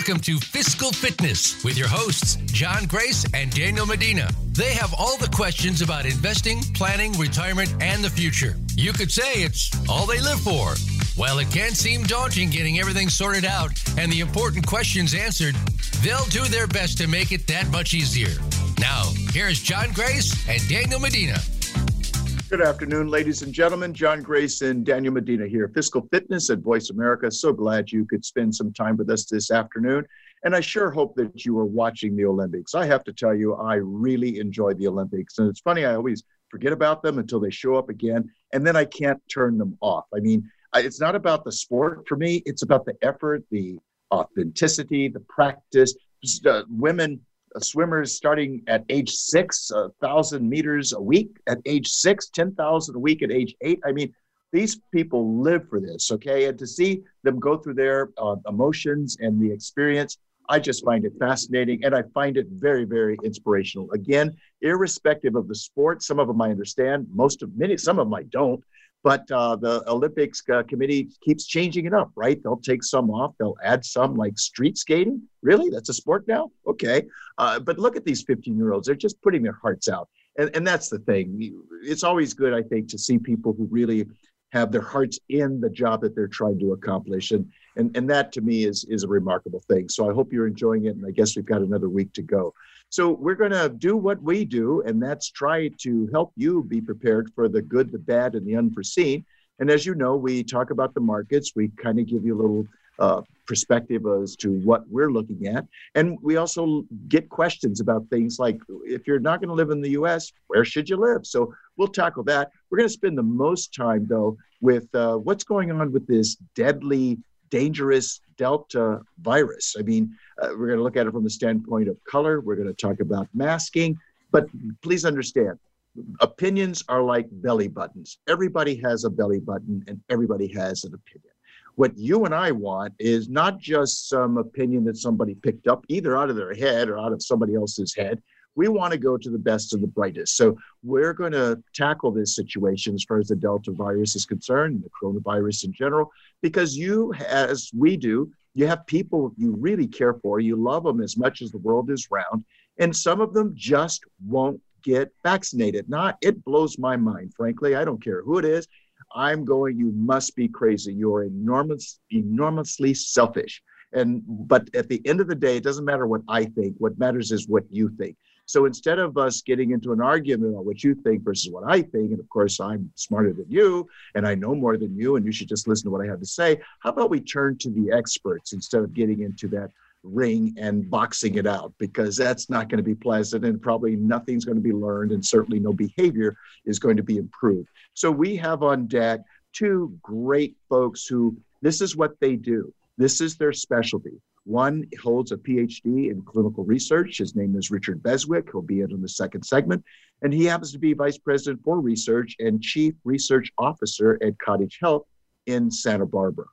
Welcome to Fiscal Fitness with your hosts, John Grace and Daniel Medina. They have all the questions about investing, planning, retirement, and the future. You could say it's all they live for. While it can seem daunting getting everything sorted out and the important questions answered, they'll do their best to make it that much easier. Now, here's John Grace and Daniel Medina. Good afternoon, ladies and gentlemen. John Grace and, Daniel Medina here. Fiscal Fitness at Voice America. So glad you could spend some time with us this afternoon. And I sure hope that you are watching the Olympics. I have to tell you, I really enjoy the Olympics. And it's funny, I always forget about them until they show up again. And then I can't turn them off. I mean, it's not about the sport for me, it's about the effort, the authenticity, the practice. Uh, women swimmers starting at age six, a thousand meters a week at age six, 10,000 a week at age eight. I mean, these people live for this, okay? And to see them go through their uh, emotions and the experience, I just find it fascinating and I find it very, very inspirational. Again, irrespective of the sport, some of them I understand, most of many, some of them I don't. But uh, the Olympics uh, committee keeps changing it up, right? They'll take some off, they'll add some like street skating. Really? That's a sport now? Okay. Uh, but look at these 15 year olds, they're just putting their hearts out. And, and that's the thing. It's always good, I think, to see people who really have their hearts in the job that they're trying to accomplish. And, and, and that to me is, is a remarkable thing. So I hope you're enjoying it. And I guess we've got another week to go. So we're going to do what we do, and that's try to help you be prepared for the good, the bad, and the unforeseen. And as you know, we talk about the markets. We kind of give you a little uh, perspective as to what we're looking at. And we also get questions about things like if you're not going to live in the US, where should you live? So we'll tackle that. We're going to spend the most time, though, with uh, what's going on with this deadly, dangerous Delta virus. I mean, uh, we're going to look at it from the standpoint of color. We're going to talk about masking. But please understand, opinions are like belly buttons. Everybody has a belly button and everybody has an opinion. What you and I want is not just some opinion that somebody picked up either out of their head or out of somebody else's head. We want to go to the best and the brightest. So we're going to tackle this situation as far as the Delta virus is concerned, the coronavirus in general, because you, as we do, you have people you really care for, you love them as much as the world is round, and some of them just won't get vaccinated. Not, it blows my mind, frankly. I don't care who it is. I'm going, you must be crazy. You're enormous, enormously selfish. And but at the end of the day, it doesn't matter what I think. What matters is what you think. So instead of us getting into an argument about what you think versus what I think, and of course I'm smarter than you and I know more than you, and you should just listen to what I have to say, how about we turn to the experts instead of getting into that ring and boxing it out because that's not going to be pleasant and probably nothing's going to be learned and certainly no behavior is going to be improved. So we have on deck two great folks who this is what they do. This is their specialty. One holds a PhD in clinical research. His name is Richard Beswick. He'll be in the second segment. And he happens to be Vice President for Research and Chief Research Officer at Cottage Health in Santa Barbara.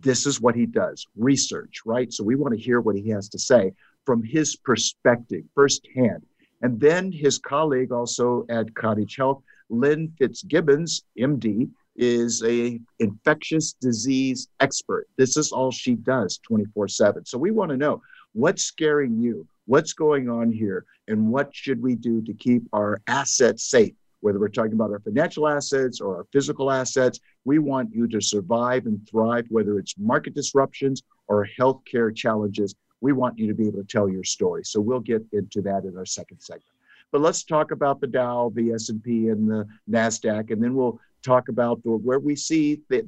This is what he does research, right? So we want to hear what he has to say from his perspective firsthand. And then his colleague also at Cottage Health, Lynn Fitzgibbons, MD, is a infectious disease expert. This is all she does 24/7. So we want to know what's scaring you, what's going on here, and what should we do to keep our assets safe? Whether we're talking about our financial assets or our physical assets, we want you to survive and thrive, whether it's market disruptions or healthcare challenges. We want you to be able to tell your story. So we'll get into that in our second segment. But let's talk about the Dow, the S&P, and the Nasdaq, and then we'll talk about where we see that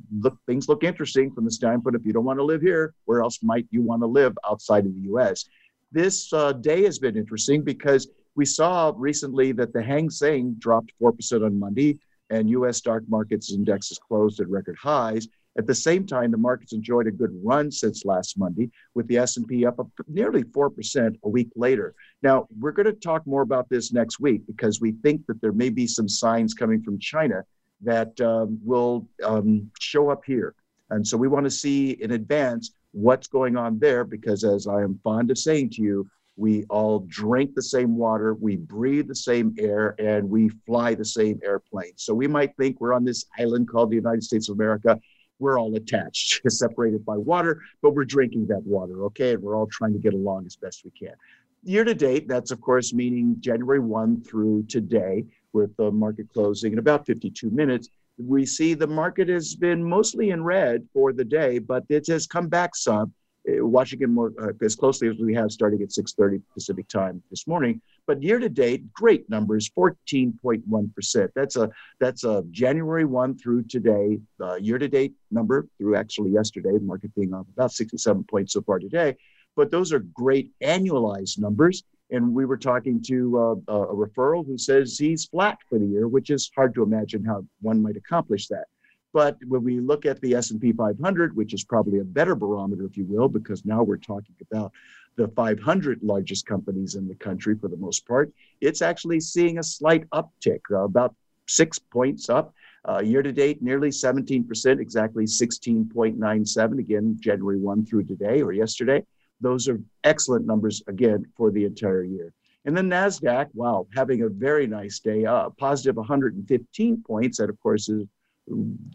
things look interesting from the standpoint if you don't want to live here, where else might you want to live outside of the U.S. This uh, day has been interesting because we saw recently that the Hang Seng dropped four percent on Monday, and U.S. stock markets indexes closed at record highs. At the same time, the market's enjoyed a good run since last Monday, with the S&P up nearly 4% a week later. Now, we're going to talk more about this next week because we think that there may be some signs coming from China that um, will um, show up here. And so we want to see in advance what's going on there because, as I am fond of saying to you, we all drink the same water, we breathe the same air, and we fly the same airplane. So we might think we're on this island called the United States of America. We're all attached, separated by water, but we're drinking that water, okay? And we're all trying to get along as best we can. Year to date, that's of course meaning January 1 through today, with the market closing in about 52 minutes. We see the market has been mostly in red for the day, but it has come back some. Watching it more uh, as closely as we have starting at 6.30 pacific time this morning. But year to date great numbers 14.1% that's a that's a january 1 through today uh, year to date number through actually yesterday the market being up about 67 points so far today. But those are great annualized numbers and we were talking to uh, a referral who says he's flat for the year which is hard to imagine how one might accomplish that but when we look at the S&P 500, which is probably a better barometer, if you will, because now we're talking about the 500 largest companies in the country for the most part, it's actually seeing a slight uptick, uh, about six points up. Uh, year to date, nearly 17%, exactly 16.97, again, January 1 through today or yesterday. Those are excellent numbers, again, for the entire year. And then NASDAQ, wow, having a very nice day, uh, positive 115 points. That, of course, is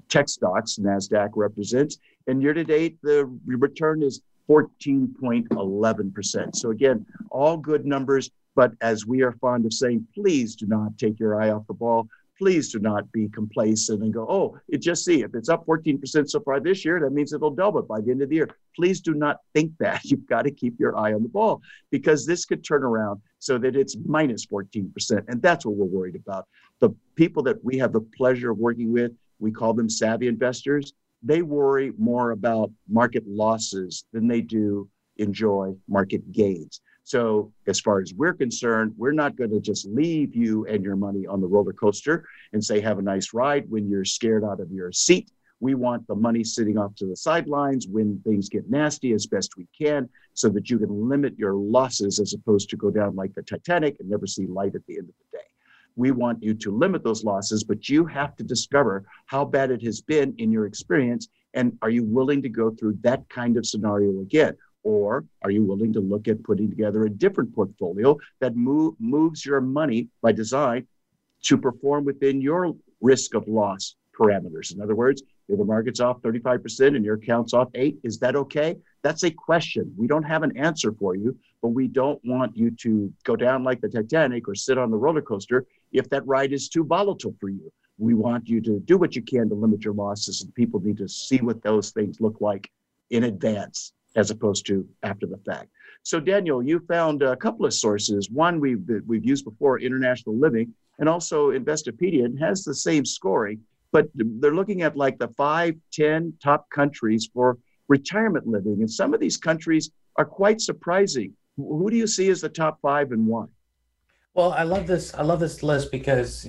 tech stocks NASDAQ represents. And year to date, the return is 14.11%. So, again, all good numbers. But as we are fond of saying, please do not take your eye off the ball. Please do not be complacent and go, oh, it just see if it's up 14% so far this year, that means it'll double by the end of the year. Please do not think that. You've got to keep your eye on the ball because this could turn around so that it's minus 14%. And that's what we're worried about. The people that we have the pleasure of working with, we call them savvy investors, they worry more about market losses than they do enjoy market gains. So, as far as we're concerned, we're not going to just leave you and your money on the roller coaster and say, have a nice ride when you're scared out of your seat. We want the money sitting off to the sidelines when things get nasty as best we can so that you can limit your losses as opposed to go down like the Titanic and never see light at the end of the day. We want you to limit those losses, but you have to discover how bad it has been in your experience. And are you willing to go through that kind of scenario again? Or are you willing to look at putting together a different portfolio that move, moves your money by design to perform within your risk of loss parameters? In other words, if the market's off 35% and your account's off 8 is that okay that's a question we don't have an answer for you but we don't want you to go down like the titanic or sit on the roller coaster if that ride is too volatile for you. We want you to do what you can to limit your losses, and people need to see what those things look like in advance as opposed to after the fact. So, Daniel, you found a couple of sources. One we've we've used before, International Living, and also Investopedia and has the same scoring, but they're looking at like the five, ten top countries for retirement living, and some of these countries are quite surprising. Who do you see as the top five and why? Well, I love this. I love this list because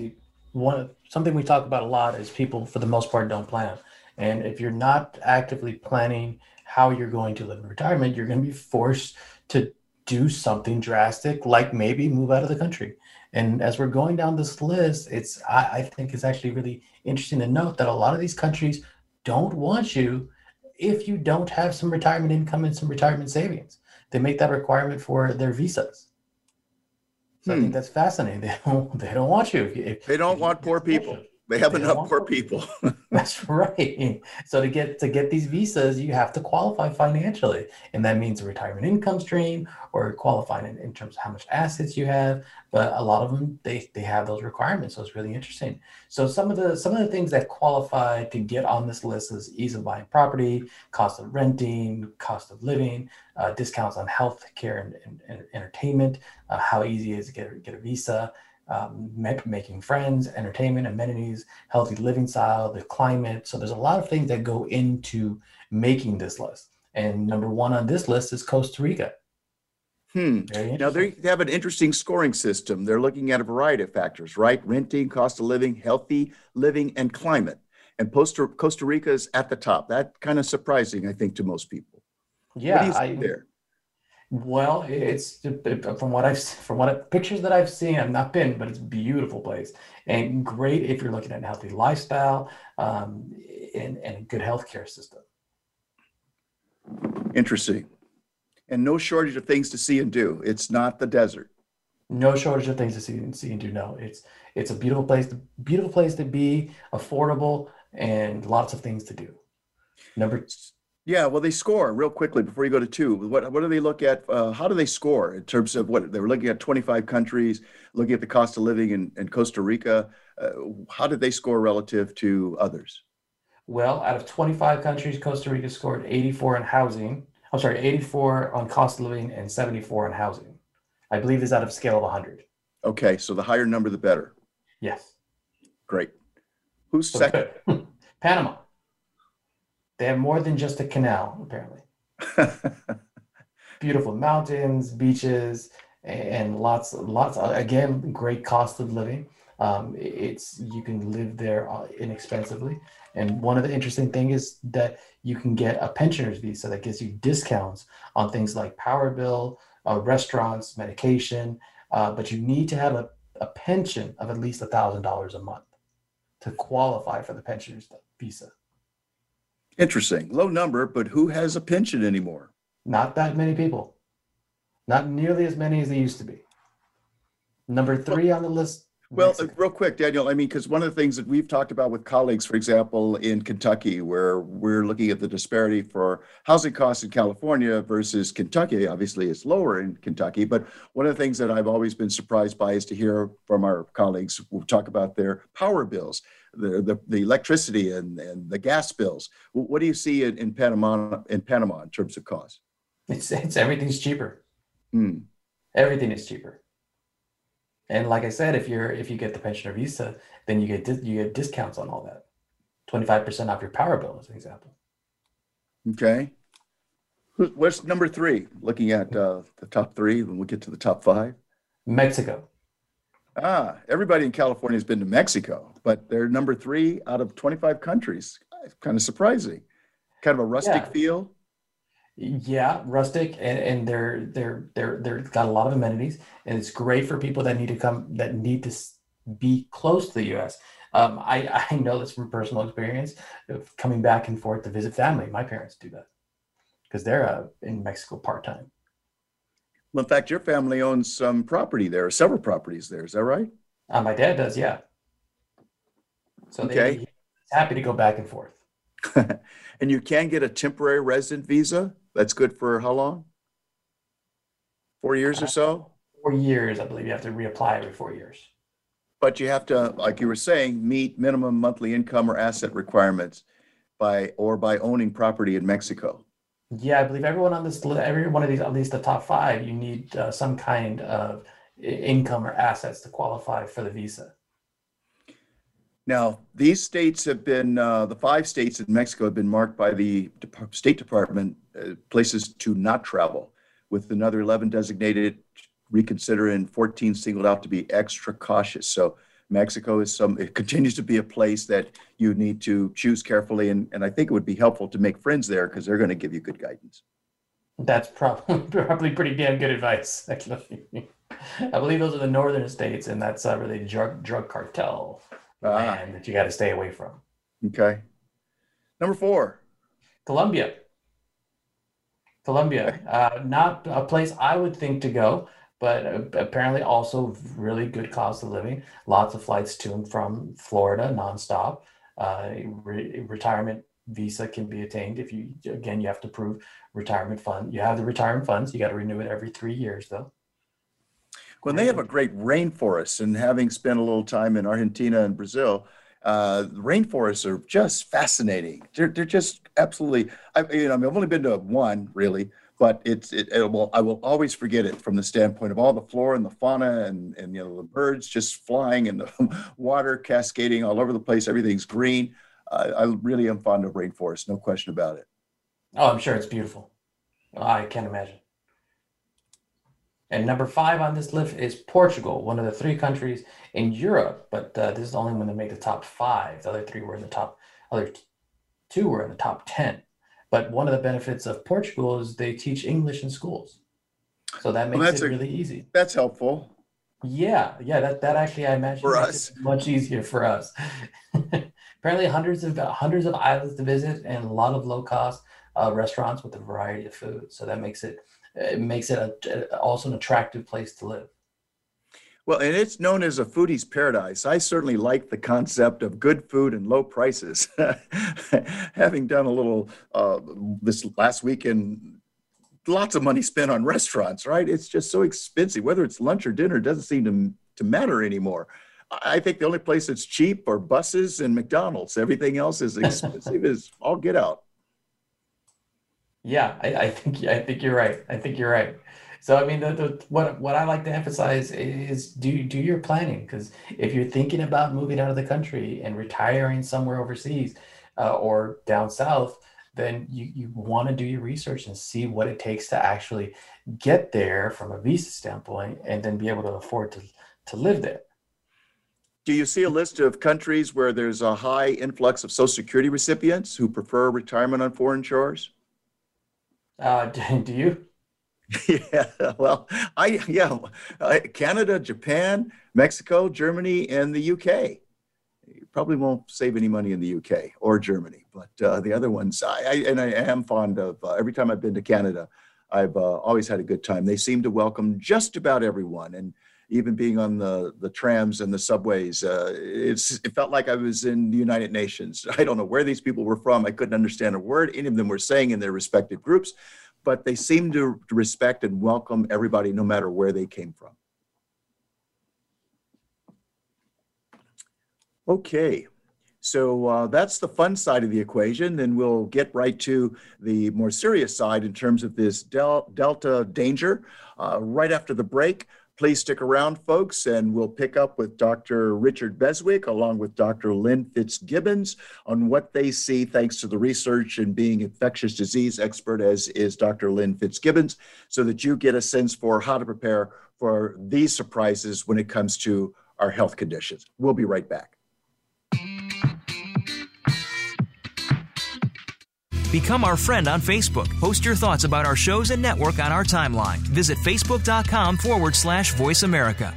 one something we talk about a lot is people, for the most part, don't plan. And if you're not actively planning how you're going to live in retirement, you're going to be forced to do something drastic, like maybe move out of the country. And as we're going down this list, it's I, I think it's actually really interesting to note that a lot of these countries don't want you if you don't have some retirement income and some retirement savings. They make that requirement for their visas. So hmm. I think hmm. that's fascinating. They don't they don't want you. If, they don't want poor people. They have they enough poor people. that's right. So to get to get these visas, you have to qualify financially, and that means a retirement income stream or qualifying in, in terms of how much assets you have. But a lot of them they they have those requirements, so it's really interesting. So some of the some of the things that qualify to get on this list is ease of buying property, cost of renting, cost of living, uh, discounts on health care and, and, and entertainment, uh, how easy it is to get get a visa um, making friends, entertainment, amenities, healthy living style, the climate. So there's a lot of things that go into making this list. And number one on this list is Costa Rica. Hmm. Now they have an interesting scoring system. They're looking at a variety of factors, right? Renting, cost of living, healthy living, and climate. and Costa, Costa Rica is at the top. That kind of surprising, I think, to most people. Yeah, what do you see I, there? Well, it's from what I've from what I, pictures that I've seen. I've not been, but it's a beautiful place and great if you're looking at a healthy lifestyle um, and, and a good healthcare system. Interesting, and no shortage of things to see and do. It's not the desert. No shortage of things to see and see and do. No, it's it's a beautiful place. Beautiful place to be, affordable, and lots of things to do. Number yeah, well, they score real quickly before you go to two. What what do they look at? Uh, how do they score in terms of what they were looking at? Twenty five countries, looking at the cost of living in, in Costa Rica. Uh, how did they score relative to others? Well, out of twenty five countries, Costa Rica scored eighty four in housing. I'm sorry, eighty four on cost of living and seventy four on housing. I believe is out of scale of hundred. Okay, so the higher number, the better. Yes. Great. Who's so second? Panama. They have more than just a canal, apparently. Beautiful mountains, beaches, and lots, lots. Again, great cost of living. Um, it's you can live there uh, inexpensively. And one of the interesting things is that you can get a pensioner's visa that gives you discounts on things like power bill, uh, restaurants, medication. Uh, but you need to have a, a pension of at least a thousand dollars a month to qualify for the pensioner's visa. Interesting. Low number, but who has a pension anymore? Not that many people. Not nearly as many as they used to be. Number three on the list. Well, uh, real quick, Daniel, I mean, because one of the things that we've talked about with colleagues, for example, in Kentucky, where we're looking at the disparity for housing costs in California versus Kentucky. Obviously, it's lower in Kentucky, but one of the things that I've always been surprised by is to hear from our colleagues who talk about their power bills the, the, the electricity and, and the gas bills. What do you see in, in Panama in Panama in terms of cost? It's, it's everything's cheaper. Mm. Everything is cheaper. And like I said, if you're if you get the pensioner visa, then you get you get discounts on all that. Twenty five percent off your power bill, as an example. Okay. What's number three? Looking at uh, the top three, when we get to the top five. Mexico. Ah, everybody in California has been to Mexico, but they're number three out of 25 countries. Kind of surprising. Kind of a rustic yeah. feel. Yeah, rustic, and, and they're they're they're they're got a lot of amenities, and it's great for people that need to come that need to be close to the U.S. Um, I I know this from personal experience of coming back and forth to visit family. My parents do that because they're uh, in Mexico part time. Well, in fact, your family owns some property there, several properties there. Is that right? Uh, my dad does, yeah. So okay. They, happy to go back and forth. and you can get a temporary resident visa. That's good for how long? Four years uh, or so? Four years, I believe you have to reapply every four years. But you have to, like you were saying, meet minimum monthly income or asset requirements by or by owning property in Mexico. Yeah, I believe everyone on this, every one of these, at least the top five, you need uh, some kind of income or assets to qualify for the visa. Now, these states have been, uh, the five states in Mexico have been marked by the State Department uh, places to not travel, with another 11 designated reconsider and 14 singled out to be extra cautious. So Mexico is some, it continues to be a place that you need to choose carefully. And, and I think it would be helpful to make friends there because they're going to give you good guidance. That's probably, probably pretty damn good advice, actually. I believe those are the northern states, and that's uh, really drug drug cartel ah. land that you got to stay away from. Okay. Number four. Colombia. Colombia, uh, not a place I would think to go but apparently also really good cost of living. Lots of flights to and from Florida nonstop. Uh, re- retirement visa can be attained if you again you have to prove retirement fund. You have the retirement funds. You got to renew it every three years though. When they have a great rainforest, and having spent a little time in Argentina and Brazil, uh, the rainforests are just fascinating. They're, they're just absolutely. I, you know, I've only been to one really, but it's it, it, will I will always forget it from the standpoint of all the flora and the fauna and and you know the birds just flying and the water cascading all over the place. Everything's green. Uh, I really am fond of rainforest, no question about it. Oh, I'm sure it's beautiful. I can't imagine. And number five on this list is Portugal, one of the three countries in Europe, but uh, this is the only one that made the top five. The other three were in the top other two were in the top 10. But one of the benefits of Portugal is they teach English in schools. So that makes well, it a, really easy. That's helpful. Yeah, yeah, that, that actually I imagine for us much easier for us. Apparently, hundreds of hundreds of islands to visit and a lot of low cost uh, restaurants with a variety of food. So that makes it it makes it a, also an attractive place to live. Well, and it's known as a foodie's paradise. I certainly like the concept of good food and low prices. Having done a little uh, this last weekend, lots of money spent on restaurants, right? It's just so expensive. Whether it's lunch or dinner doesn't seem to, to matter anymore. I think the only place that's cheap are buses and McDonald's. Everything else is expensive as all get out. Yeah, I, I, think I think you're right. I think you're right. So I mean, the, the, what what I like to emphasize is do do your planning because if you're thinking about moving out of the country and retiring somewhere overseas uh, or down south, then you, you want to do your research and see what it takes to actually get there from a visa standpoint and then be able to afford to, to live there. Do you see a list of countries where there's a high influx of Social Security recipients who prefer retirement on foreign shores? Uh, do, do you? Yeah, well, I yeah, Canada, Japan, Mexico, Germany, and the UK You probably won't save any money in the UK or Germany, but uh, the other ones, I, I, and I am fond of. Uh, every time I've been to Canada, I've uh, always had a good time. They seem to welcome just about everyone, and even being on the the trams and the subways, uh, it's it felt like I was in the United Nations. I don't know where these people were from. I couldn't understand a word any of them were saying in their respective groups, but they seem to respect and welcome everybody, no matter where they came from. Okay, so uh, that's the fun side of the equation. Then we'll get right to the more serious side in terms of this del- Delta danger uh, right after the break. Please stick around, folks, and we'll pick up with Dr. Richard Beswick along with Dr. Lynn Fitzgibbons on what they see thanks to the research and being infectious disease expert, as is Dr. Lynn Fitzgibbons, so that you get a sense for how to prepare for these surprises when it comes to our health conditions. We'll be right back. Become our friend on Facebook. Post your thoughts about our shows and network on our timeline. Visit facebook.com forward slash voice America.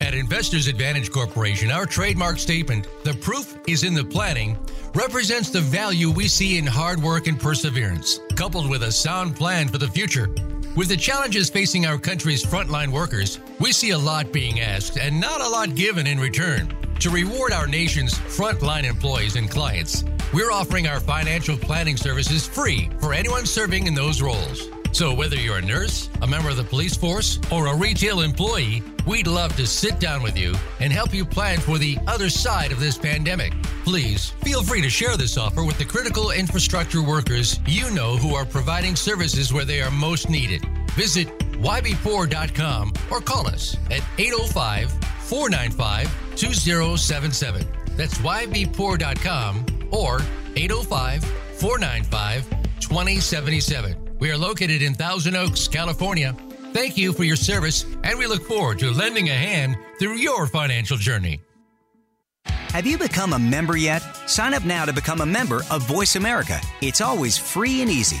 At Investors Advantage Corporation, our trademark statement, the proof is in the planning, represents the value we see in hard work and perseverance, coupled with a sound plan for the future. With the challenges facing our country's frontline workers, we see a lot being asked and not a lot given in return. To reward our nation's frontline employees and clients, we're offering our financial planning services free for anyone serving in those roles. So, whether you're a nurse, a member of the police force, or a retail employee, we'd love to sit down with you and help you plan for the other side of this pandemic. Please feel free to share this offer with the critical infrastructure workers you know who are providing services where they are most needed. Visit ybpoor.com or call us at 805 495 2077. That's ybpoor.com or 805 495 2077. We are located in Thousand Oaks, California. Thank you for your service, and we look forward to lending a hand through your financial journey. Have you become a member yet? Sign up now to become a member of Voice America. It's always free and easy.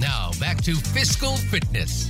Now, back to fiscal fitness.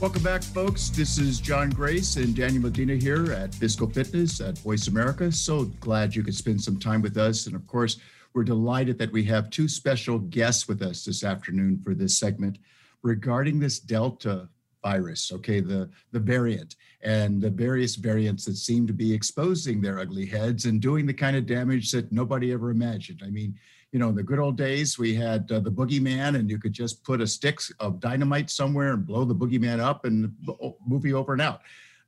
Welcome back, folks. This is John Grace and Daniel Medina here at Fiscal Fitness at Voice America. So glad you could spend some time with us. And of course, We're delighted that we have two special guests with us this afternoon for this segment regarding this Delta virus, okay, the, the variant and the various variants that seem to be exposing their ugly heads and doing the kind of damage that nobody ever imagined. I mean, you know, in the good old days, we had uh, the boogeyman, and you could just put a stick of dynamite somewhere and blow the boogeyman up and movie over and out.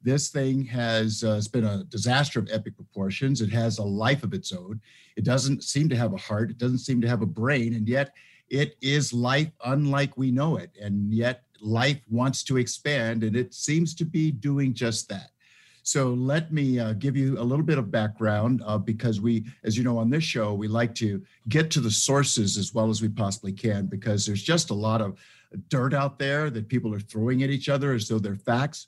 This thing has uh, it's been a disaster of epic proportions. It has a life of its own. It doesn't seem to have a heart. It doesn't seem to have a brain, and yet it is life unlike we know it. And yet life wants to expand, and it seems to be doing just that. So let me uh, give you a little bit of background uh, because we, as you know, on this show, we like to get to the sources as well as we possibly can because there's just a lot of dirt out there that people are throwing at each other as though they're facts.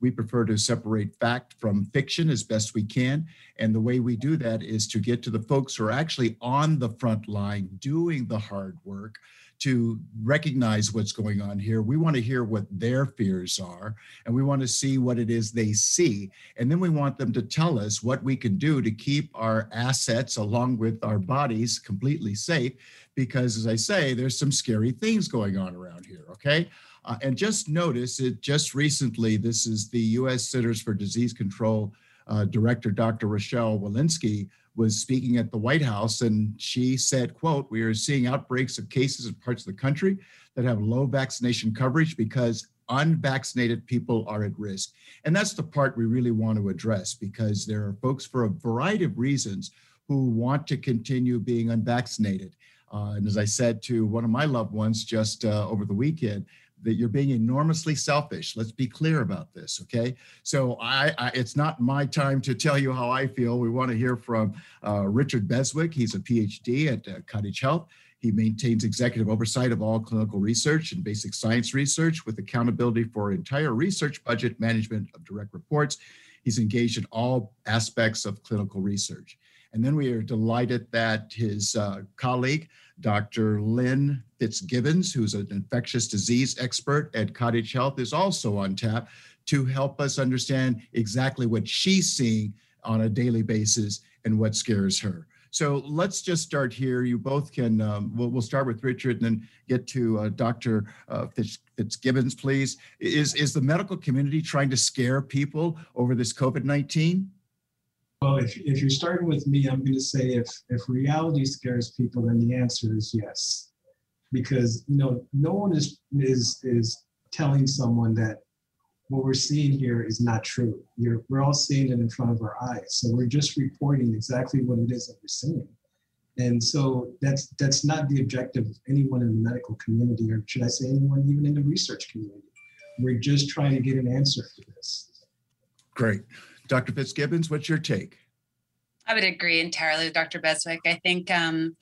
We prefer to separate fact from fiction as best we can. And the way we do that is to get to the folks who are actually on the front line doing the hard work to recognize what's going on here. We want to hear what their fears are, and we want to see what it is they see. And then we want them to tell us what we can do to keep our assets along with our bodies completely safe. Because, as I say, there's some scary things going on around here, okay? Uh, and just notice it just recently, this is the US Centers for Disease Control uh, Director, Dr. Rochelle Walensky, was speaking at the White House, and she said, quote, we are seeing outbreaks of cases in parts of the country that have low vaccination coverage because unvaccinated people are at risk. And that's the part we really want to address because there are folks for a variety of reasons who want to continue being unvaccinated. Uh, and as I said to one of my loved ones just uh, over the weekend, that you're being enormously selfish. Let's be clear about this, okay? So I, I it's not my time to tell you how I feel. We want to hear from uh, Richard Beswick. He's a PhD at uh, Cottage Health. He maintains executive oversight of all clinical research and basic science research with accountability for entire research budget management of direct reports. He's engaged in all aspects of clinical research. And then we are delighted that his uh, colleague, Dr. Lynn Fitzgibbons, who's an infectious disease expert at Cottage Health, is also on tap to help us understand exactly what she's seeing on a daily basis and what scares her. So let's just start here. You both can, um, we'll, we'll, start with Richard and then get to uh, Dr. Uh, Fitz, Fitzgibbons, please. Is, is the medical community trying to scare people over this COVID 19? Well, if, if you're starting with me, I'm going to say if, if reality scares people, then the answer is yes. Because, you know, no one is, is, is telling someone that what we're seeing here is not true. You're, we're all seeing it in front of our eyes. So we're just reporting exactly what it is that we're seeing. And so that's that's not the objective of anyone in the medical community, or should I say anyone even in the research community. We're just trying to get an answer for this. Great. Dr. Fitzgibbons, what's your take? I would agree entirely with Dr. Beswick. I think um,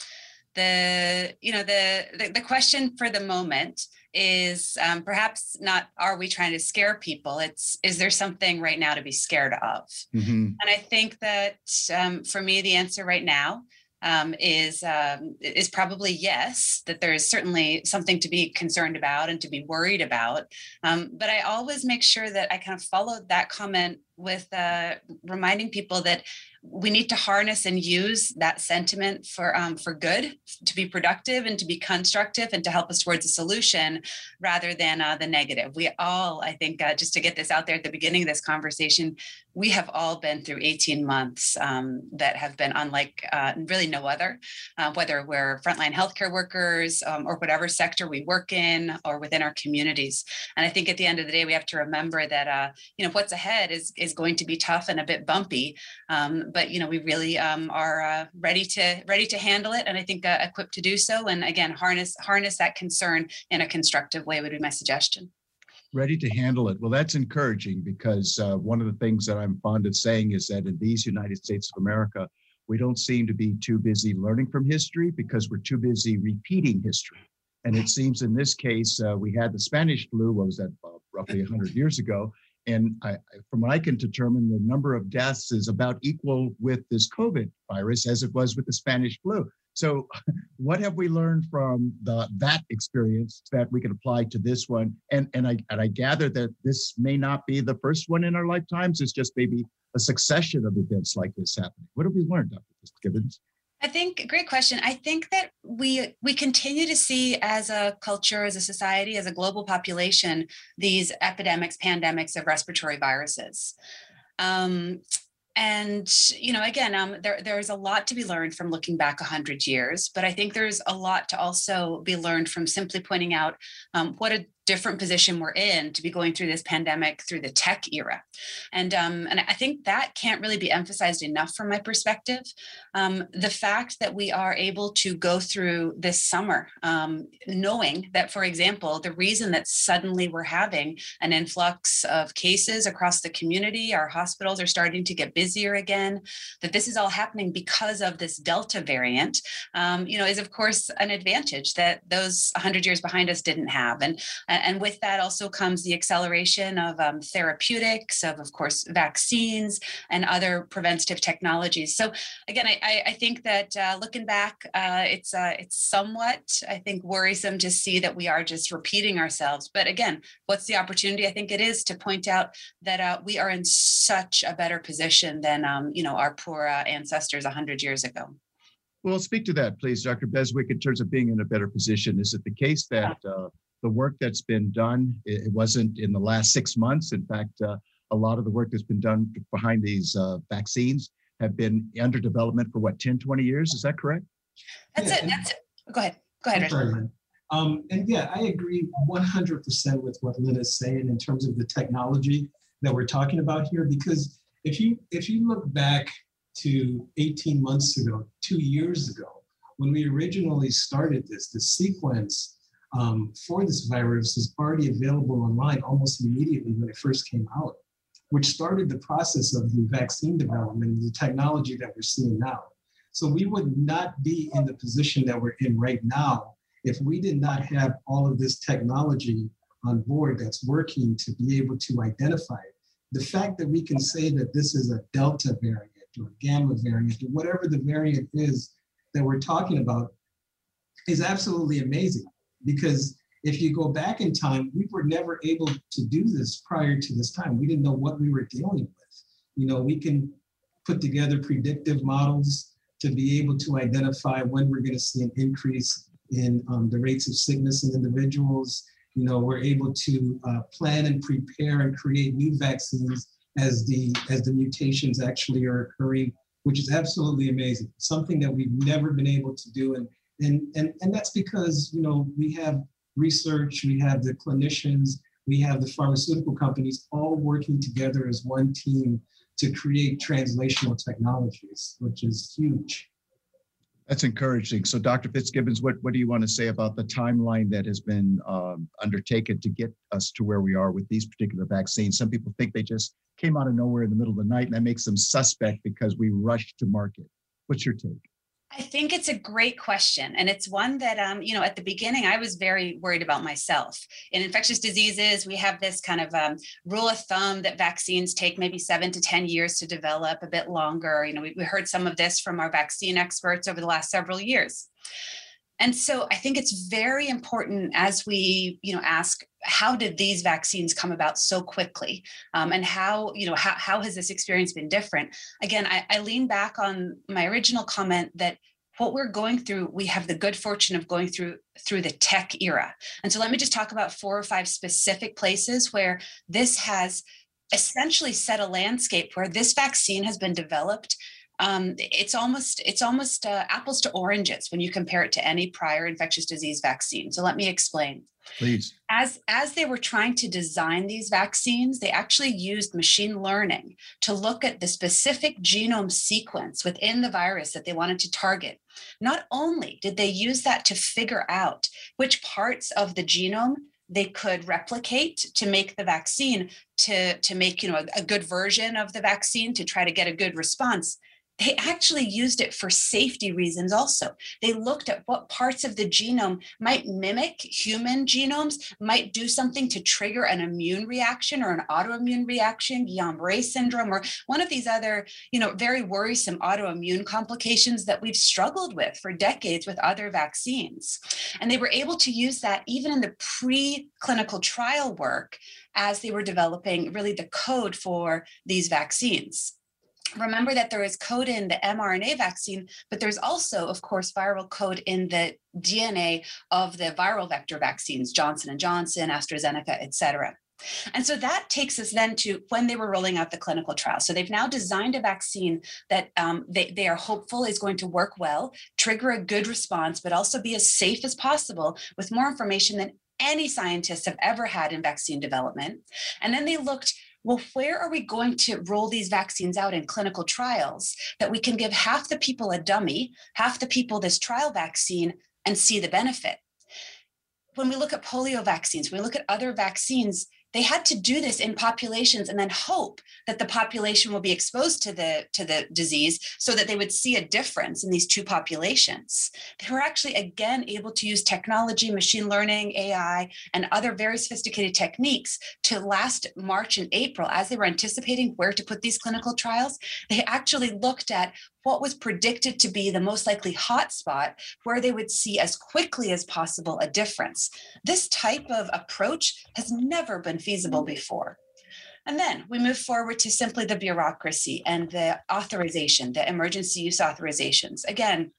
the you know the, the, the question for the moment is um, perhaps not are we trying to scare people it's is there something right now to be scared of mm-hmm. and i think that um, for me the answer right now um, is um, is probably yes that there is certainly something to be concerned about and to be worried about um, but i always make sure that i kind of follow that comment with uh, reminding people that we need to harness and use that sentiment for um, for good, to be productive and to be constructive and to help us towards a solution, rather than uh, the negative. We all, I think, uh, just to get this out there at the beginning of this conversation, we have all been through 18 months um, that have been unlike uh, really no other, uh, whether we're frontline healthcare workers um, or whatever sector we work in or within our communities. And I think at the end of the day, we have to remember that uh, you know what's ahead is is going to be tough and a bit bumpy. Um, but you know we really um, are uh, ready to ready to handle it, and I think uh, equipped to do so. And again, harness harness that concern in a constructive way would be my suggestion. Ready to handle it. Well, that's encouraging because uh, one of the things that I'm fond of saying is that in these United States of America, we don't seem to be too busy learning from history because we're too busy repeating history. And it seems in this case, uh, we had the Spanish flu, what was that, uh, roughly 100 years ago. And I, from what I can determine, the number of deaths is about equal with this COVID virus as it was with the Spanish flu. So, what have we learned from the that experience that we can apply to this one? And and I and I gather that this may not be the first one in our lifetimes. It's just maybe a succession of events like this happening. What have we learned, Dr. Gibbons? I think great question. I think that we we continue to see as a culture, as a society, as a global population, these epidemics, pandemics of respiratory viruses. Um, and you know again um, there, there's a lot to be learned from looking back 100 years but i think there's a lot to also be learned from simply pointing out um, what a different position we're in to be going through this pandemic through the tech era. And um, and i think that can't really be emphasized enough from my perspective. Um, the fact that we are able to go through this summer um, knowing that for example the reason that suddenly we're having an influx of cases across the community our hospitals are starting to get busier again that this is all happening because of this delta variant um, you know is of course an advantage that those 100 years behind us didn't have. And and with that also comes the acceleration of um, therapeutics, of, of course, vaccines and other preventative technologies. So again, I, I think that uh, looking back, uh, it's uh, it's somewhat, I think, worrisome to see that we are just repeating ourselves. But again, what's the opportunity? I think it is to point out that uh, we are in such a better position than um, you know our poor uh, ancestors 100 years ago. Well, speak to that, please, Dr. Beswick, in terms of being in a better position. Is it the case that uh, the work that's been done. It wasn't in the last six months. In fact, uh, a lot of the work that's been done behind these uh, vaccines have been under development for what 10, 20 years. Is that correct? That's yeah, it. That's it. Go ahead. Go ahead. Sorry, um, and yeah, I agree 100% with what Lynn is saying in terms of the technology that we're talking about here. Because if you if you look back to 18 months ago, two years ago, when we originally started this, the sequence um, for this virus is already available online almost immediately when it first came out, which started the process of the vaccine development, the technology that we're seeing now. So we would not be in the position that we're in right now if we did not have all of this technology on board that's working to be able to identify it. The fact that we can say that this is a Delta variant or a Gamma variant or whatever the variant is that we're talking about is absolutely amazing because if you go back in time, we were never able to do this prior to this time. We didn't know what we were dealing with. You know, we can put together predictive models to be able to identify when we're going to see an increase in um, the rates of sickness in individuals. You know, we're able to uh, plan and prepare and create new vaccines as the as the mutations actually are occurring, which is absolutely amazing. Something that we've never been able to do, and and, and, and that's because, you know, we have research, we have the clinicians, we have the pharmaceutical companies all working together as one team to create translational technologies, which is huge. That's encouraging. So, Dr. Fitzgibbons, what, what do you want to say about the timeline that has been um, undertaken to get us to where we are with these particular vaccines? Some people think they just came out of nowhere in the middle of the night, and that makes them suspect because we rushed to market. What's your take? I think it's a great question. And it's one that, um, you know, at the beginning, I was very worried about myself. In infectious diseases, we have this kind of um, rule of thumb that vaccines take maybe seven to 10 years to develop, a bit longer. You know, we, we heard some of this from our vaccine experts over the last several years. And so I think it's very important as we, you know, ask how did these vaccines come about so quickly, um, and how, you know, how, how has this experience been different? Again, I, I lean back on my original comment that what we're going through we have the good fortune of going through through the tech era and so let me just talk about four or five specific places where this has essentially set a landscape where this vaccine has been developed um, it's almost it's almost uh, apples to oranges when you compare it to any prior infectious disease vaccine. So let me explain. Please. As as they were trying to design these vaccines, they actually used machine learning to look at the specific genome sequence within the virus that they wanted to target. Not only did they use that to figure out which parts of the genome they could replicate to make the vaccine to to make you know a, a good version of the vaccine to try to get a good response they actually used it for safety reasons also. They looked at what parts of the genome might mimic human genomes, might do something to trigger an immune reaction or an autoimmune reaction, Guillain-Barré syndrome, or one of these other, you know, very worrisome autoimmune complications that we've struggled with for decades with other vaccines. And they were able to use that even in the pre-clinical trial work as they were developing really the code for these vaccines. Remember that there is code in the mRNA vaccine, but there's also, of course, viral code in the DNA of the viral vector vaccines, Johnson and Johnson, AstraZeneca, et cetera. And so that takes us then to when they were rolling out the clinical trial. So they've now designed a vaccine that um, they, they are hopeful is going to work well, trigger a good response, but also be as safe as possible with more information than any scientists have ever had in vaccine development. And then they looked well, where are we going to roll these vaccines out in clinical trials that we can give half the people a dummy, half the people this trial vaccine, and see the benefit? When we look at polio vaccines, we look at other vaccines, they had to do this in populations and then hope that the population will be exposed to the to the disease so that they would see a difference in these two populations they were actually again able to use technology machine learning ai and other very sophisticated techniques to last march and april as they were anticipating where to put these clinical trials they actually looked at what was predicted to be the most likely hotspot where they would see as quickly as possible a difference. This type of approach has never been feasible before. And then we move forward to simply the bureaucracy and the authorization, the emergency use authorizations. Again,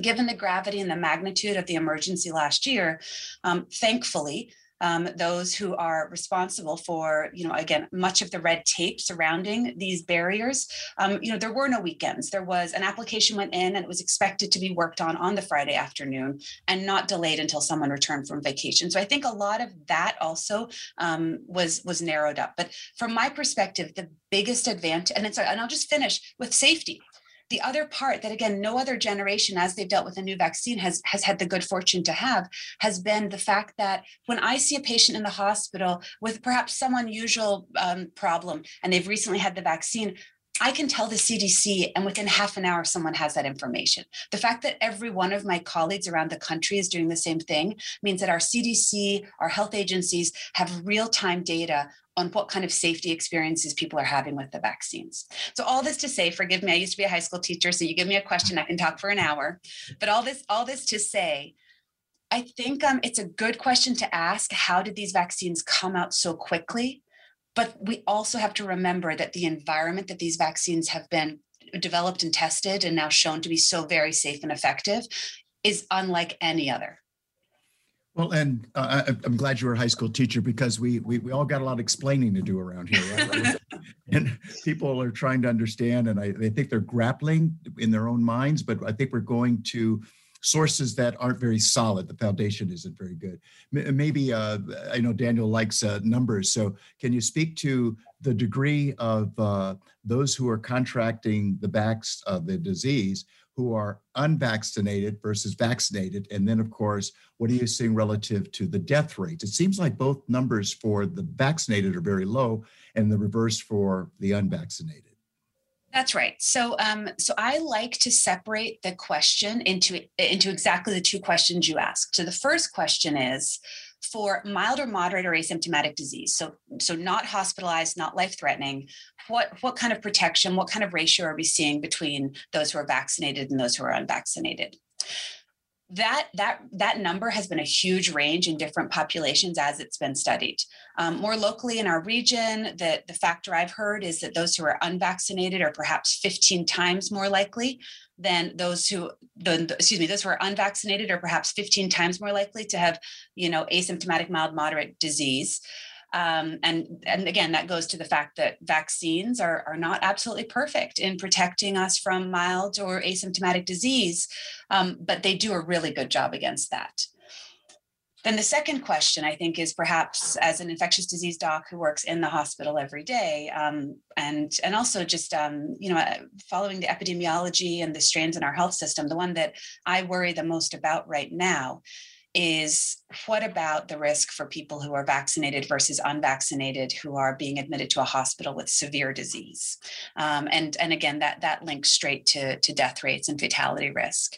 given the gravity and the magnitude of the emergency last year, um, thankfully, um, those who are responsible for, you know, again, much of the red tape surrounding these barriers. Um, you know, there were no weekends. There was an application went in and it was expected to be worked on on the Friday afternoon and not delayed until someone returned from vacation. So I think a lot of that also um, was was narrowed up. But from my perspective, the biggest advantage, and it's, and I'll just finish with safety the other part that again no other generation as they've dealt with a new vaccine has has had the good fortune to have has been the fact that when i see a patient in the hospital with perhaps some unusual um, problem and they've recently had the vaccine I can tell the CDC, and within half an hour, someone has that information. The fact that every one of my colleagues around the country is doing the same thing means that our CDC, our health agencies have real time data on what kind of safety experiences people are having with the vaccines. So all this to say, forgive me, I used to be a high school teacher, so you give me a question, I can talk for an hour. But all this, all this to say, I think um, it's a good question to ask. How did these vaccines come out so quickly? But we also have to remember that the environment that these vaccines have been developed and tested and now shown to be so very safe and effective is unlike any other. Well, and uh, I'm glad you were a high school teacher because we, we we all got a lot of explaining to do around here, right? and people are trying to understand, and I they think they're grappling in their own minds, but I think we're going to sources that aren't very solid. The foundation isn't very good. Maybe uh, I know Daniel likes uh, numbers, so can you speak to the degree of uh, those who are contracting the backs of the disease? who are unvaccinated versus vaccinated? And then, of course, what are you seeing relative to the death rates? It seems like both numbers for the vaccinated are very low and the reverse for the unvaccinated. That's right. So, um, so I like to separate the question into into exactly the two questions you asked. So, the first question is, for mild or moderate or asymptomatic disease so so not hospitalized not life threatening what what kind of protection what kind of ratio are we seeing between those who are vaccinated and those who are unvaccinated that that that number has been a huge range in different populations as it's been studied. Um, more locally in our region, the, the factor I've heard is that those who are unvaccinated are perhaps 15 times more likely than those who the, excuse me those who are unvaccinated are perhaps 15 times more likely to have you know asymptomatic mild moderate disease um, and, and again, that goes to the fact that vaccines are, are not absolutely perfect in protecting us from mild or asymptomatic disease, um, but they do a really good job against that. Then the second question, I think, is perhaps as an infectious disease doc who works in the hospital every day, um, and and also just um, you know following the epidemiology and the strains in our health system, the one that I worry the most about right now is what about the risk for people who are vaccinated versus unvaccinated who are being admitted to a hospital with severe disease? Um, and and again that that links straight to to death rates and fatality risk.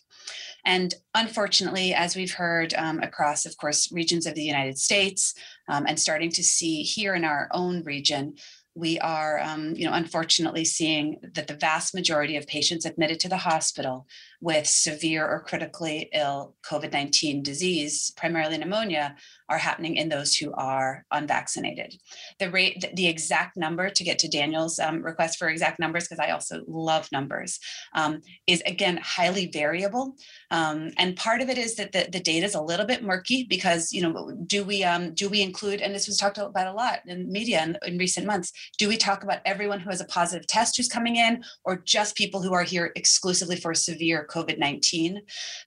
And unfortunately as we've heard um, across of course regions of the united states um, and starting to see here in our own region we are, um, you know, unfortunately seeing that the vast majority of patients admitted to the hospital with severe or critically ill COVID 19 disease, primarily pneumonia, are happening in those who are unvaccinated. The rate, the exact number to get to Daniel's um, request for exact numbers, because I also love numbers, um, is again highly variable. Um, and part of it is that the, the data is a little bit murky because you know do we um, do we include and this was talked about a lot in media in, in recent months do we talk about everyone who has a positive test who's coming in or just people who are here exclusively for severe covid-19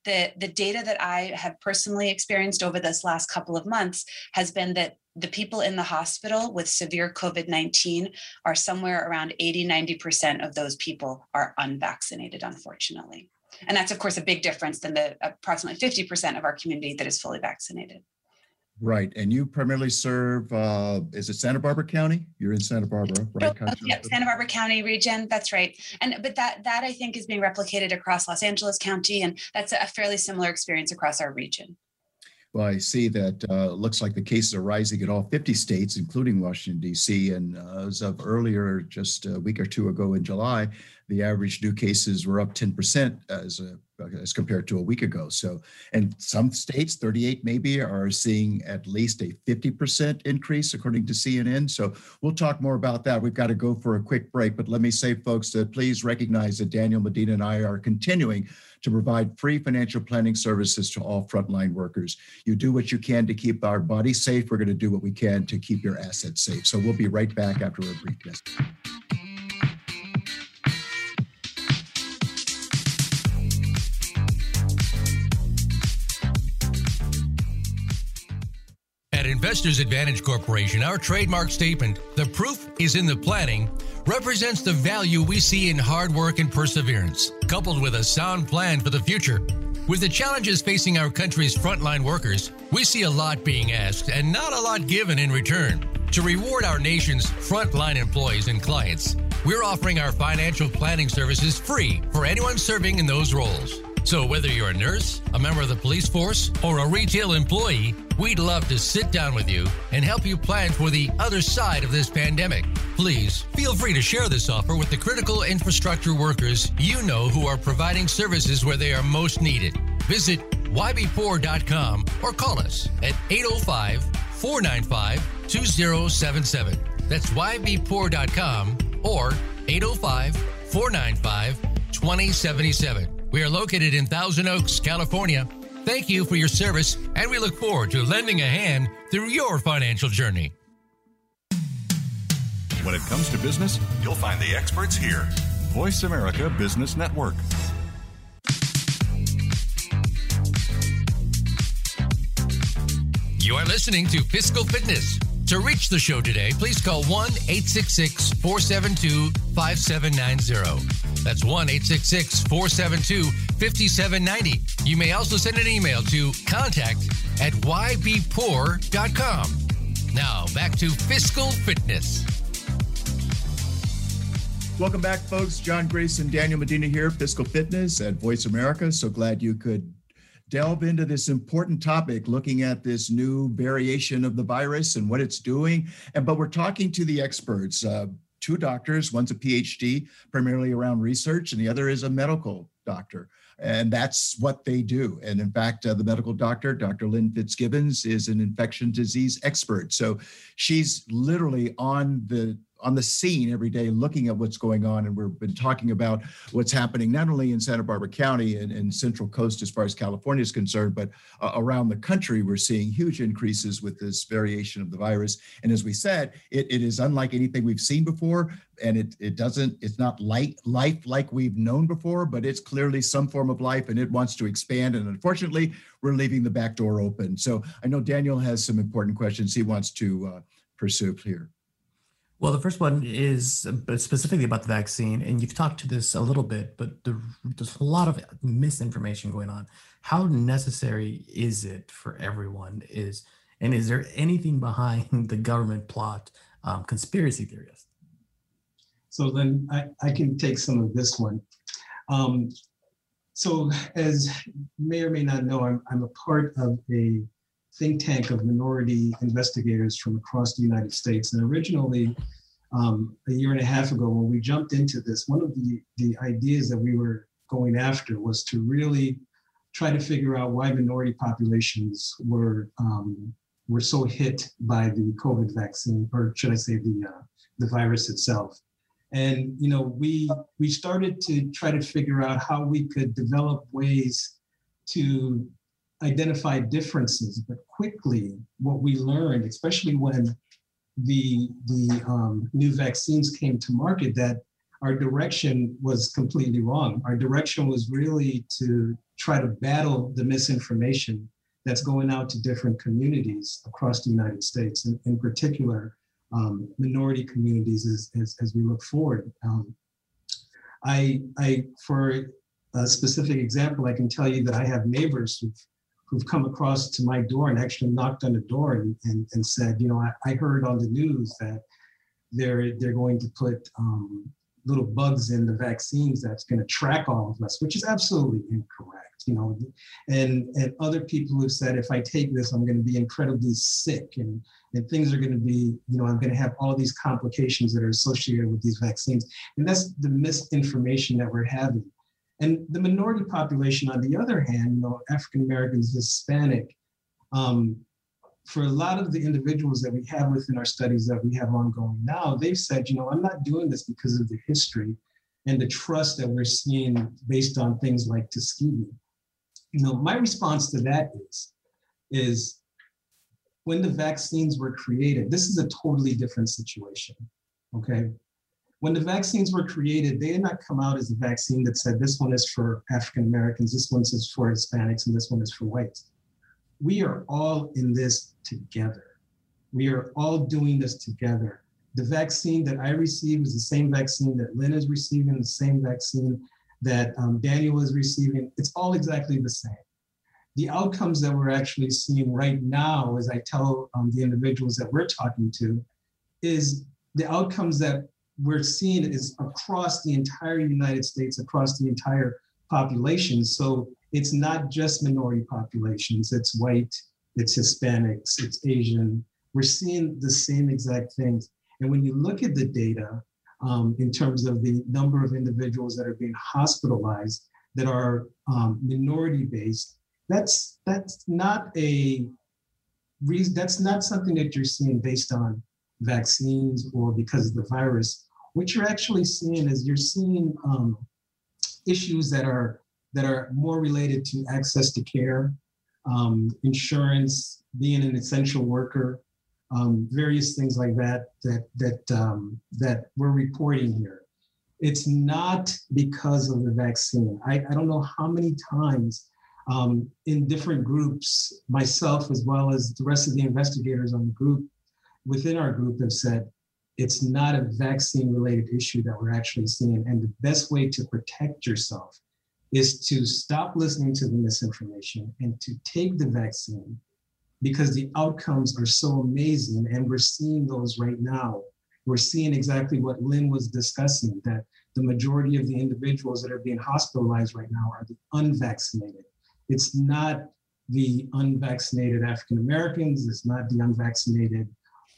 the the data that i have personally experienced over this last couple of months has been that the people in the hospital with severe COVID 19 are somewhere around 80, 90% of those people are unvaccinated, unfortunately. And that's, of course, a big difference than the uh, approximately 50% of our community that is fully vaccinated. Right. And you primarily serve, uh, is it Santa Barbara County? You're in Santa Barbara, right? Oh, yeah, Santa Barbara County region. That's right. And, but that, that I think is being replicated across Los Angeles County. And that's a fairly similar experience across our region. Well, I see that uh, looks like the cases are rising in all 50 states, including Washington, D.C. And uh, as of earlier, just a week or two ago in July, the average new cases were up 10% as a as compared to a week ago. So, and some states, 38 maybe, are seeing at least a 50% increase, according to CNN. So, we'll talk more about that. We've got to go for a quick break, but let me say, folks, that please recognize that Daniel Medina and I are continuing to provide free financial planning services to all frontline workers. You do what you can to keep our body safe. We're going to do what we can to keep your assets safe. So, we'll be right back after a brief message. Investors Advantage Corporation, our trademark statement, the proof is in the planning, represents the value we see in hard work and perseverance, coupled with a sound plan for the future. With the challenges facing our country's frontline workers, we see a lot being asked and not a lot given in return. To reward our nation's frontline employees and clients, we're offering our financial planning services free for anyone serving in those roles. So, whether you're a nurse, a member of the police force, or a retail employee, we'd love to sit down with you and help you plan for the other side of this pandemic. Please feel free to share this offer with the critical infrastructure workers you know who are providing services where they are most needed. Visit ybpoor.com or call us at 805 495 2077. That's ybpoor.com or 805 495 2077. We are located in Thousand Oaks, California. Thank you for your service, and we look forward to lending a hand through your financial journey. When it comes to business, you'll find the experts here. Voice America Business Network. You are listening to Fiscal Fitness. To reach the show today, please call 1 866 472 5790. That's 1 866 472 5790. You may also send an email to contact at ybpoor.com. Now, back to fiscal fitness. Welcome back, folks. John Grace and, Daniel Medina here, Fiscal Fitness at Voice America. So glad you could delve into this important topic, looking at this new variation of the virus and what it's doing. And but we're talking to the experts. Uh, two doctors. One's a PhD, primarily around research, and the other is a medical doctor. And that's what they do. And in fact, uh, the medical doctor, Dr. Lynn Fitzgibbons, is an infection disease expert. So she's literally on the on the scene every day looking at what's going on. And we've been talking about what's happening not only in Santa Barbara County and, and Central Coast as far as California is concerned, but uh, around the country, we're seeing huge increases with this variation of the virus. And as we said, it, it is unlike anything we've seen before. And it, it doesn't, it's not light life like we've known before, but it's clearly some form of life and it wants to expand. And unfortunately, we're leaving the back door open. So I know Daniel has some important questions he wants to uh, pursue here. Well, the first one is specifically about the vaccine, and you've talked to this a little bit, but the, there's a lot of misinformation going on. How necessary is it for everyone? Is and is there anything behind the government plot um, conspiracy theorists? So then I, I can take some of this one. Um, so as may or may not know, I'm, I'm a part of a think tank of minority investigators from across the United States. And originally, um, a year and a half ago, when we jumped into this, one of the, the ideas that we were going after was to really try to figure out why minority populations were um, were so hit by the COVID vaccine, or should I say the uh, the virus itself. And you know, we we started to try to figure out how we could develop ways to identify differences, but quickly what we learned, especially when the the um, new vaccines came to market, that our direction was completely wrong. Our direction was really to try to battle the misinformation that's going out to different communities across the United States, and in particular, um, minority communities as, as, as, we look forward. Um, I, I, for a specific example, I can tell you that I have neighbors who've, who've come across to my door and actually knocked on the door and, and, and said, you know, I, I heard on the news that they're, they're going to put um, little bugs in the vaccines that's going to track all of us, which is absolutely incorrect. You know, and and other people who have said if I take this, I'm going to be incredibly sick, and and things are going to be, you know, I'm going to have all these complications that are associated with these vaccines, and that's the misinformation that we're having. And the minority population, on the other hand, you know, African Americans, Hispanic, um, for a lot of the individuals that we have within our studies that we have ongoing now, they've said, you know, I'm not doing this because of the history and the trust that we're seeing based on things like Tuskegee. You know, my response to that is, is when the vaccines were created, this is a totally different situation. Okay. When the vaccines were created, they did not come out as a vaccine that said this one is for African Americans, this one is for Hispanics, and this one is for whites we are all in this together. We are all doing this together. The vaccine that I received is the same vaccine that Lynn is receiving, the same vaccine that um, Daniel is receiving. It's all exactly the same. The outcomes that we're actually seeing right now, as I tell um, the individuals that we're talking to, is the outcomes that we're seeing is across the entire United States, across the entire population. So it's not just minority populations, it's white, it's Hispanics, it's Asian. We're seeing the same exact things. And when you look at the data um, in terms of the number of individuals that are being hospitalized that are um, minority based, that's that's not a reason, that's not something that you're seeing based on vaccines or because of the virus. What you're actually seeing is you're seeing um, issues that are that are more related to access to care, um, insurance, being an essential worker, um, various things like that that that um, that we're reporting here. It's not because of the vaccine. I, I don't know how many times um, in different groups, myself as well as the rest of the investigators on the group within our group have said it's not a vaccine related issue that we're actually seeing. And the best way to protect yourself is to stop listening to the misinformation and to take the vaccine because the outcomes are so amazing. And we're seeing those right now. We're seeing exactly what Lynn was discussing that the majority of the individuals that are being hospitalized right now are the unvaccinated. It's not the unvaccinated African Americans, it's not the unvaccinated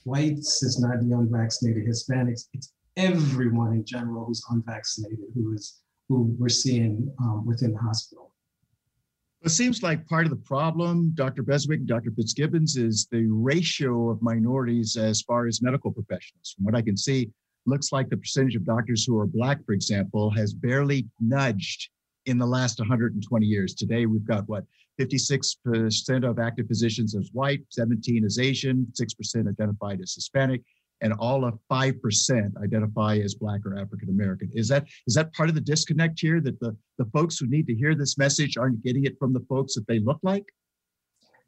whites, it's not the unvaccinated Hispanics, it's everyone in general who's unvaccinated who is who we're seeing um, within the hospital. It seems like part of the problem, Dr. Beswick Dr. Fitzgibbons, is the ratio of minorities as far as medical professionals. From what I can see, looks like the percentage of doctors who are Black, for example, has barely nudged in the last 120 years. Today, we've got what, 56% of active physicians as white, 17 as Asian, 6% identified as Hispanic, and all of 5% identify as black or african american is that is that part of the disconnect here that the the folks who need to hear this message aren't getting it from the folks that they look like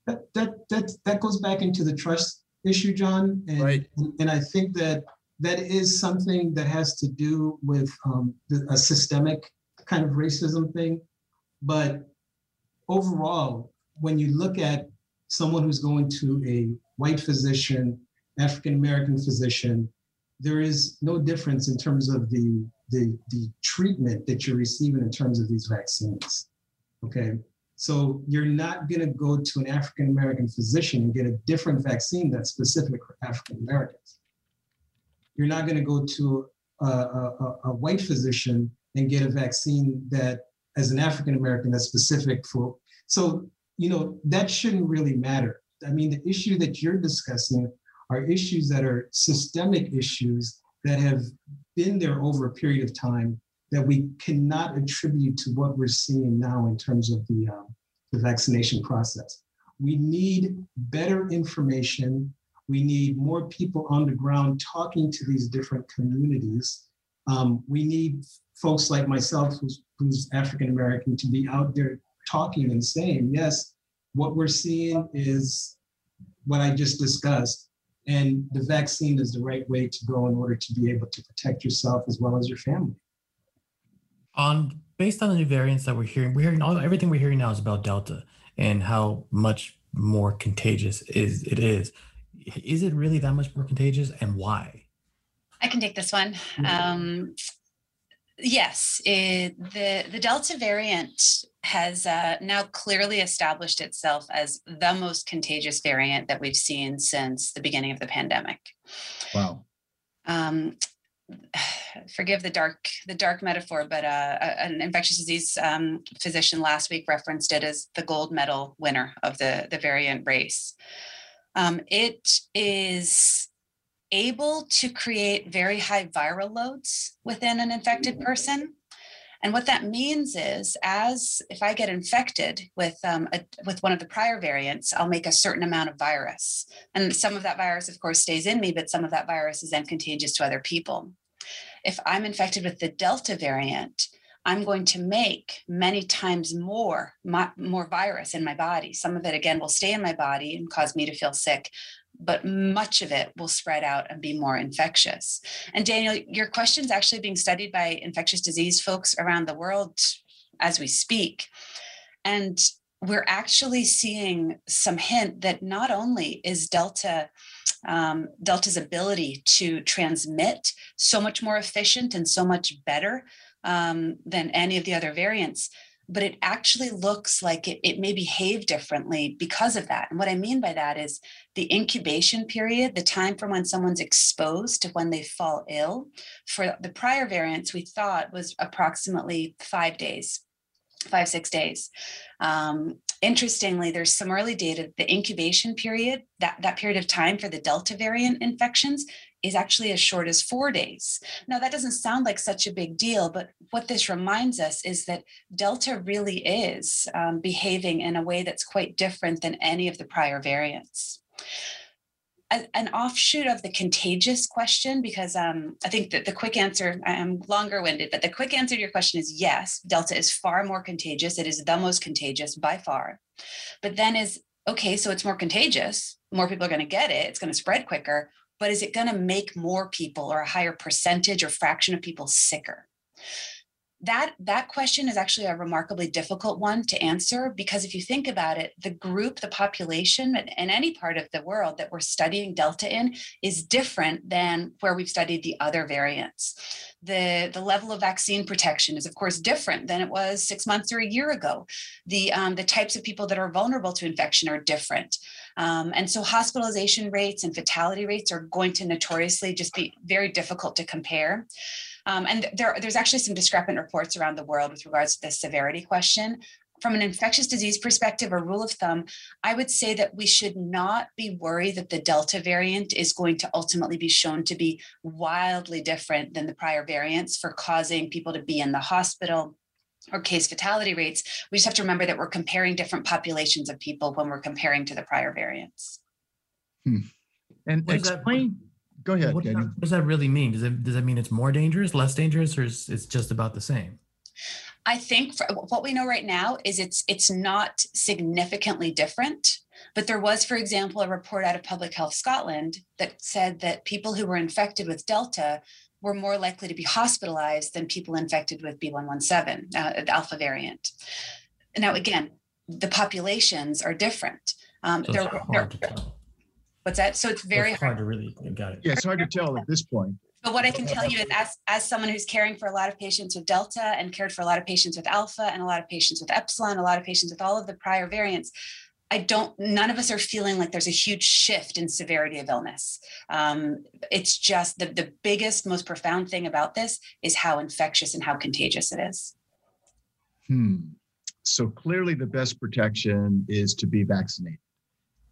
that that that, that goes back into the trust issue john and, right. and i think that that is something that has to do with um, a systemic kind of racism thing but overall when you look at someone who's going to a white physician African American physician, there is no difference in terms of the, the, the treatment that you're receiving in terms of these vaccines. Okay. So you're not going to go to an African American physician and get a different vaccine that's specific for African Americans. You're not going to go to a, a, a, white physician and get a vaccine that as an African American that's specific for. So, you know, that shouldn't really matter. I mean, the issue that you're discussing are issues that are systemic issues that have been there over a period of time that we cannot attribute to what we're seeing now in terms of the, um, the vaccination process. We need better information. We need more people on the ground talking to these different communities. Um, we need folks like myself, who's, who's African American, to be out there talking and saying, yes, what we're seeing is what I just discussed. And the vaccine is the right way to go in order to be able to protect yourself as well as your family. On based on the new variants that we're hearing, we're hearing all everything we're hearing now is about Delta and how much more contagious is it is. Is it really that much more contagious, and why? I can take this one. Um, yes, it, the the Delta variant has uh, now clearly established itself as the most contagious variant that we've seen since the beginning of the pandemic. Wow. Um, forgive the dark the dark metaphor, but uh, an infectious disease um, physician last week referenced it as the gold medal winner of the the variant race. Um, it is able to create very high viral loads within an infected person. And what that means is, as if I get infected with um, a, with one of the prior variants, I'll make a certain amount of virus, and some of that virus, of course, stays in me, but some of that virus is then contagious to other people. If I'm infected with the Delta variant, I'm going to make many times more more virus in my body. Some of it again will stay in my body and cause me to feel sick, but much of it will spread out and be more infectious. And Daniel, your question is actually being studied by infectious disease folks around the world as we speak. And we're actually seeing some hint that not only is Delta um, Delta's ability to transmit so much more efficient and so much better um, than any of the other variants, but it actually looks like it, it may behave differently because of that. And what I mean by that is the incubation period, the time from when someone's exposed to when they fall ill. For the prior variants, we thought was approximately five days five six days um, interestingly there's some early data the incubation period that, that period of time for the delta variant infections is actually as short as four days. Now, that doesn't sound like such a big deal, but what this reminds us is that Delta really is um, behaving in a way that's quite different than any of the prior variants. an offshoot of the contagious question, because um, I think that the quick answer, I'm longer winded, but the quick answer to your question is yes, Delta is far more contagious. It is the most contagious by far. But then is okay, so it's more contagious. More people are going to get it. It's going to spread quicker but is it going to make more people or a higher percentage or fraction of people sicker? That that question is actually a remarkably difficult one to answer because if you think about it the group the population in any part of the world that we're studying delta in is different than where we've studied the other variants. The the level of vaccine protection is of course different than it was six months or a year ago. The um, the types of people that are vulnerable to infection are different. Um, and so hospitalization rates and fatality rates are going to notoriously just be very difficult to compare um, and there, there's actually some discrepant reports around the world with regards to the severity question. From an infectious disease perspective, a rule of thumb, I would say that we should not be worried that the Delta variant is going to ultimately be shown to be wildly different than the prior variants for causing people to be in the hospital or case fatality rates. We just have to remember that we're comparing different populations of people when we're comparing to the prior variants. Hmm. And explain Go ahead. What, what, does that really mean? Does it does that mean it's more dangerous, less dangerous, or is it's just about the same? I think for, what we know right now is it's it's not significantly different. But there was, for example, a report out of Public Health Scotland that said that people who were infected with Delta were more likely to be hospitalized than people infected with B117, uh, the Alpha variant. Now, again, the populations are different. Um, so they're, they're, What's that? So it's very it's hard, hard to really got it. Yeah, it's hard to tell at this point. But what I can tell you is, as, as someone who's caring for a lot of patients with Delta and cared for a lot of patients with Alpha and a lot of patients with Epsilon, a lot of patients with all of the prior variants, I don't, none of us are feeling like there's a huge shift in severity of illness. Um, it's just the, the biggest, most profound thing about this is how infectious and how contagious it is. Hmm. So clearly, the best protection is to be vaccinated.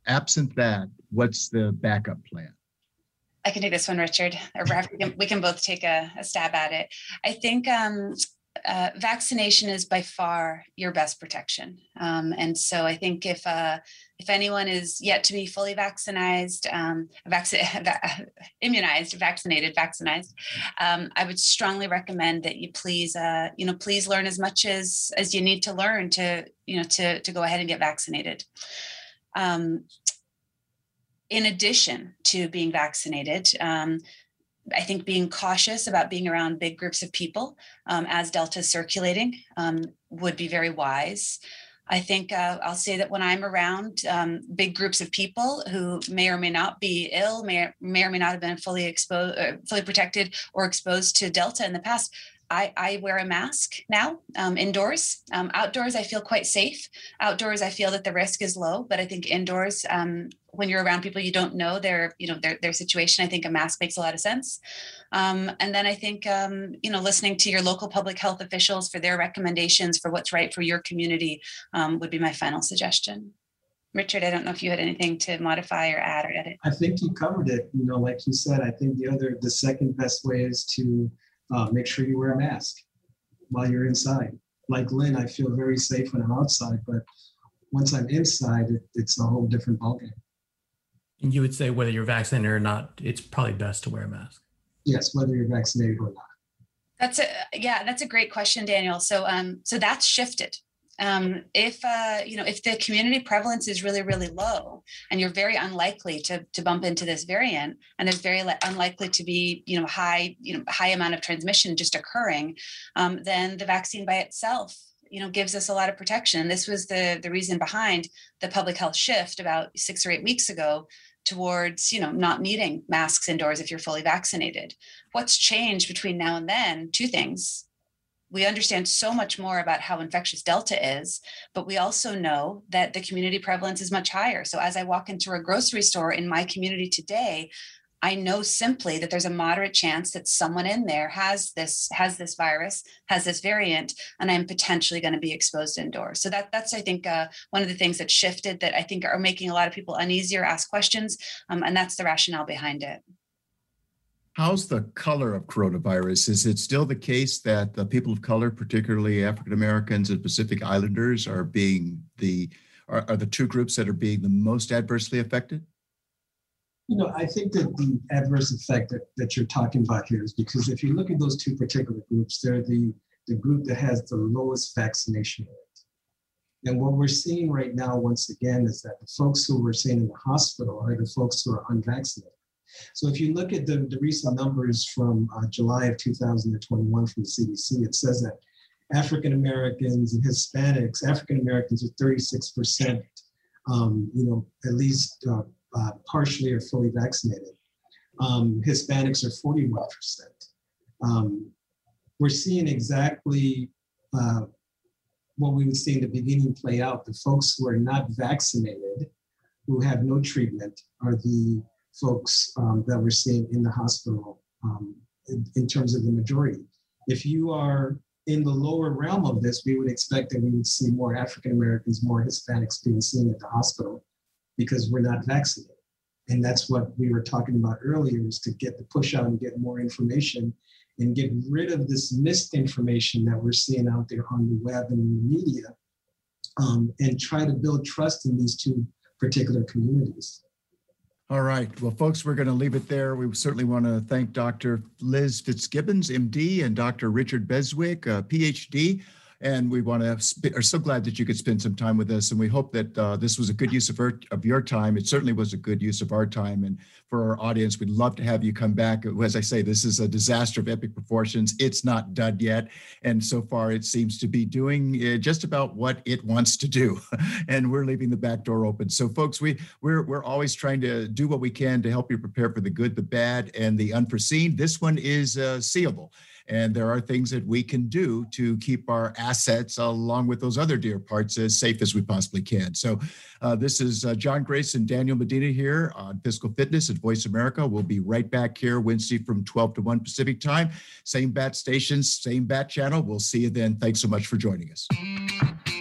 Absent that, what's the backup plan? I can take this one, Richard, or we can both take a, a stab at it. I think um, uh, vaccination is by far your best protection. Um, and so I think if uh, if anyone is yet to be fully vaccinated, um, immunized, vaccinated, vaccinated, um, I would strongly recommend that you please, uh, you know, please learn as much as as you need to learn to, you know, to to go ahead and get vaccinated. Um, in addition to being vaccinated, um, I think being cautious about being around big groups of people um, as Delta is circulating um, would be very wise. I think uh, I'll say that when I'm around um, big groups of people who may or may not be ill, may, may or may not have been fully exposed, uh, fully protected, or exposed to Delta in the past, I, I wear a mask now um, indoors. Um, outdoors, I feel quite safe. Outdoors, I feel that the risk is low, but I think indoors, um, when you're around people you don't know their you know their, their situation. I think a mask makes a lot of sense. Um, and then i think um, you know listening to your local public health officials for their recommendations for what's right for your community um, would be my final suggestion. Richard i don't know if you had anything to modify or add or edit. I think you covered it. You know like you said i think the other the second best way is to uh, make sure you wear a mask while you're inside like lynn i feel very safe when i'm outside but once i'm inside it, it's a whole different ballgame and you would say whether you're vaccinated or not, it's probably best to wear a mask. Yes, whether you're vaccinated or not. That's a yeah, that's a great question, Daniel. So um, so that's shifted. Um, if uh, you know if the community prevalence is really really low and you're very unlikely to to bump into this variant and there's very li- unlikely to be you know high you know high amount of transmission just occurring um, then the vaccine by itself you know gives us a lot of protection. This was the the reason behind the public health shift about six or eight weeks ago towards you know not needing masks indoors if you're fully vaccinated. What's changed between now and then? Two things we understand so much more about how infectious delta is but we also know that the community prevalence is much higher so as i walk into a grocery store in my community today I know simply that there's a moderate chance that someone in there has this has this virus, has this variant, and I'm potentially going to be exposed indoors. So that that's I think uh, one of the things that shifted that I think are making a lot of people uneasy or ask questions, um, and that's the rationale behind it. How's the color of coronavirus? Is it still the case that the people of color, particularly African Americans and Pacific Islanders, are being the are, are the two groups that are being the most adversely affected? You know, I think that the adverse effect that, that you're talking about here is because if you look at those two particular groups, they're the, the group that has the lowest vaccination rate. And what we're seeing right now, once again, is that the folks who we're seeing in the hospital are the folks who are unvaccinated. So if you look at the, the recent numbers from uh, July of 2021 from the CDC, it says that African Americans and Hispanics, African Americans are 36%, um, you know, at least uh, uh, partially or fully vaccinated. Um, Hispanics are 41%. Um, we're seeing exactly uh, what we would see in the beginning play out. The folks who are not vaccinated, who have no treatment, are the folks um, that we're seeing in the hospital um, in, in terms of the majority. If you are in the lower realm of this, we would expect that we would see more African Americans, more Hispanics being seen at the hospital because we're not vaccinated. And that's what we were talking about earlier is to get the push out and get more information and get rid of this misinformation that we're seeing out there on the web and in the media um, and try to build trust in these two particular communities. All right. Well, folks, we're going to leave it there. We certainly want to thank Dr. Liz Fitzgibbons, MD, and Dr. Richard Beswick, uh, PhD and we want to sp- are so glad that you could spend some time with us and we hope that uh, this was a good use of, of your time. It certainly was a good use of our time and for our audience we'd love to have you come back. As i say this is a disaster of epic proportions. It's not done yet and so far it seems to be doing uh, just about what it wants to do and we're leaving the back door open. So folks we we're, we're always trying to do what we can to help you prepare for the good the bad and the unforeseen. This one is uh, seeable And there are things that we can do to keep our assets, along with those other dear parts, as safe as we possibly can. So, uh, this is uh, John Grace and Daniel Medina here on Fiscal Fitness at Voice America. We'll be right back here Wednesday from 12 to 1 Pacific time. Same bat stations, same bat channel. We'll see you then. Thanks so much for joining us.